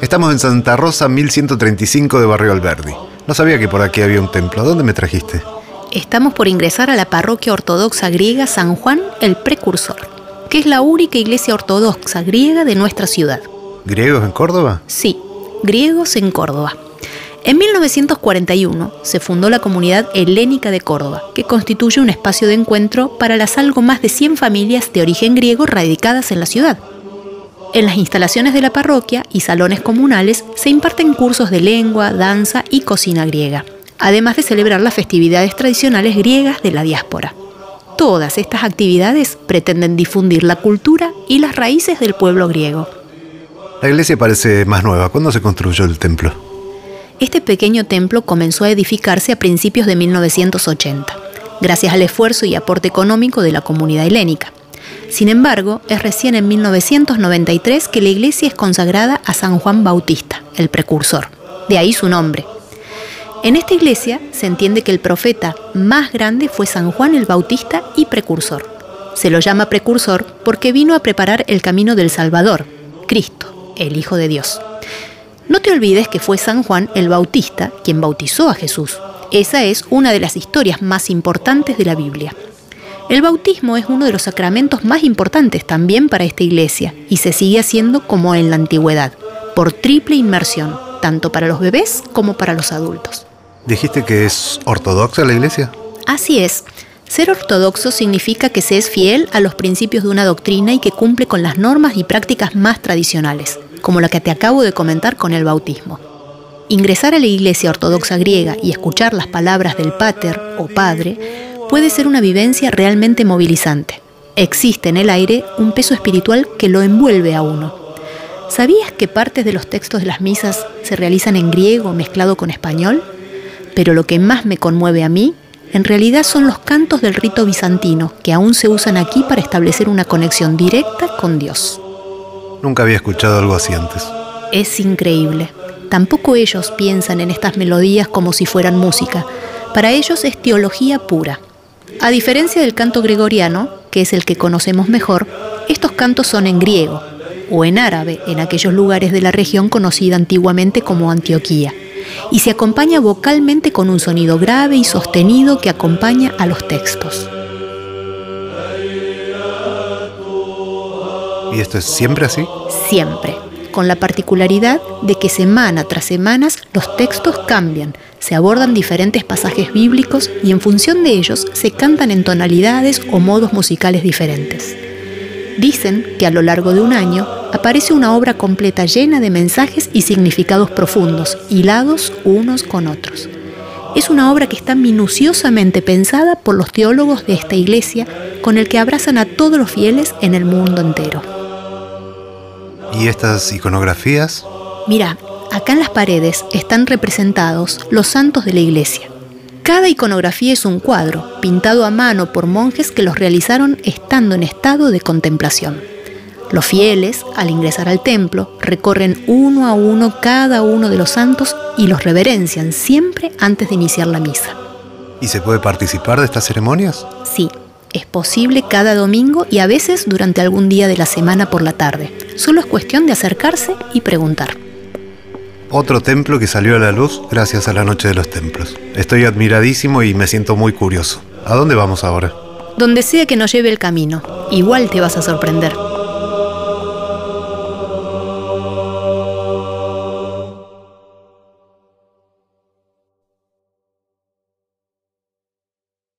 Estamos en Santa Rosa 1135 de Barrio Alberdi. No sabía que por aquí había un templo. ¿A dónde me trajiste? Estamos por ingresar a la parroquia ortodoxa griega San Juan el Precursor, que es la única iglesia ortodoxa griega de nuestra ciudad. ¿Griegos en Córdoba? Sí, griegos en Córdoba. En 1941 se fundó la comunidad helénica de Córdoba, que constituye un espacio de encuentro para las algo más de 100 familias de origen griego radicadas en la ciudad. En las instalaciones de la parroquia y salones comunales se imparten cursos de lengua, danza y cocina griega, además de celebrar las festividades tradicionales griegas de la diáspora. Todas estas actividades pretenden difundir la cultura y las raíces del pueblo griego. La iglesia parece más nueva. ¿Cuándo se construyó el templo? Este pequeño templo comenzó a edificarse a principios de 1980, gracias al esfuerzo y aporte económico de la comunidad helénica. Sin embargo, es recién en 1993 que la iglesia es consagrada a San Juan Bautista, el precursor. De ahí su nombre. En esta iglesia se entiende que el profeta más grande fue San Juan el Bautista y precursor. Se lo llama precursor porque vino a preparar el camino del Salvador, Cristo, el Hijo de Dios. No te olvides que fue San Juan el Bautista quien bautizó a Jesús. Esa es una de las historias más importantes de la Biblia. El bautismo es uno de los sacramentos más importantes también para esta iglesia y se sigue haciendo como en la antigüedad, por triple inmersión, tanto para los bebés como para los adultos. ¿Dijiste que es ortodoxa la iglesia? Así es. Ser ortodoxo significa que se es fiel a los principios de una doctrina y que cumple con las normas y prácticas más tradicionales, como la que te acabo de comentar con el bautismo. Ingresar a la iglesia ortodoxa griega y escuchar las palabras del pater o padre puede ser una vivencia realmente movilizante. Existe en el aire un peso espiritual que lo envuelve a uno. ¿Sabías que partes de los textos de las misas se realizan en griego mezclado con español? Pero lo que más me conmueve a mí, en realidad son los cantos del rito bizantino, que aún se usan aquí para establecer una conexión directa con Dios. Nunca había escuchado algo así antes. Es increíble. Tampoco ellos piensan en estas melodías como si fueran música. Para ellos es teología pura. A diferencia del canto gregoriano, que es el que conocemos mejor, estos cantos son en griego o en árabe en aquellos lugares de la región conocida antiguamente como Antioquía, y se acompaña vocalmente con un sonido grave y sostenido que acompaña a los textos. ¿Y esto es siempre así? Siempre con la particularidad de que semana tras semana los textos cambian, se abordan diferentes pasajes bíblicos y en función de ellos se cantan en tonalidades o modos musicales diferentes. Dicen que a lo largo de un año aparece una obra completa llena de mensajes y significados profundos, hilados unos con otros. Es una obra que está minuciosamente pensada por los teólogos de esta iglesia, con el que abrazan a todos los fieles en el mundo entero. ¿Y estas iconografías? Mira, acá en las paredes están representados los santos de la iglesia. Cada iconografía es un cuadro, pintado a mano por monjes que los realizaron estando en estado de contemplación. Los fieles, al ingresar al templo, recorren uno a uno cada uno de los santos y los reverencian siempre antes de iniciar la misa. ¿Y se puede participar de estas ceremonias? Sí, es posible cada domingo y a veces durante algún día de la semana por la tarde. Solo es cuestión de acercarse y preguntar. Otro templo que salió a la luz gracias a la Noche de los Templos. Estoy admiradísimo y me siento muy curioso. ¿A dónde vamos ahora? Donde sea que nos lleve el camino. Igual te vas a sorprender.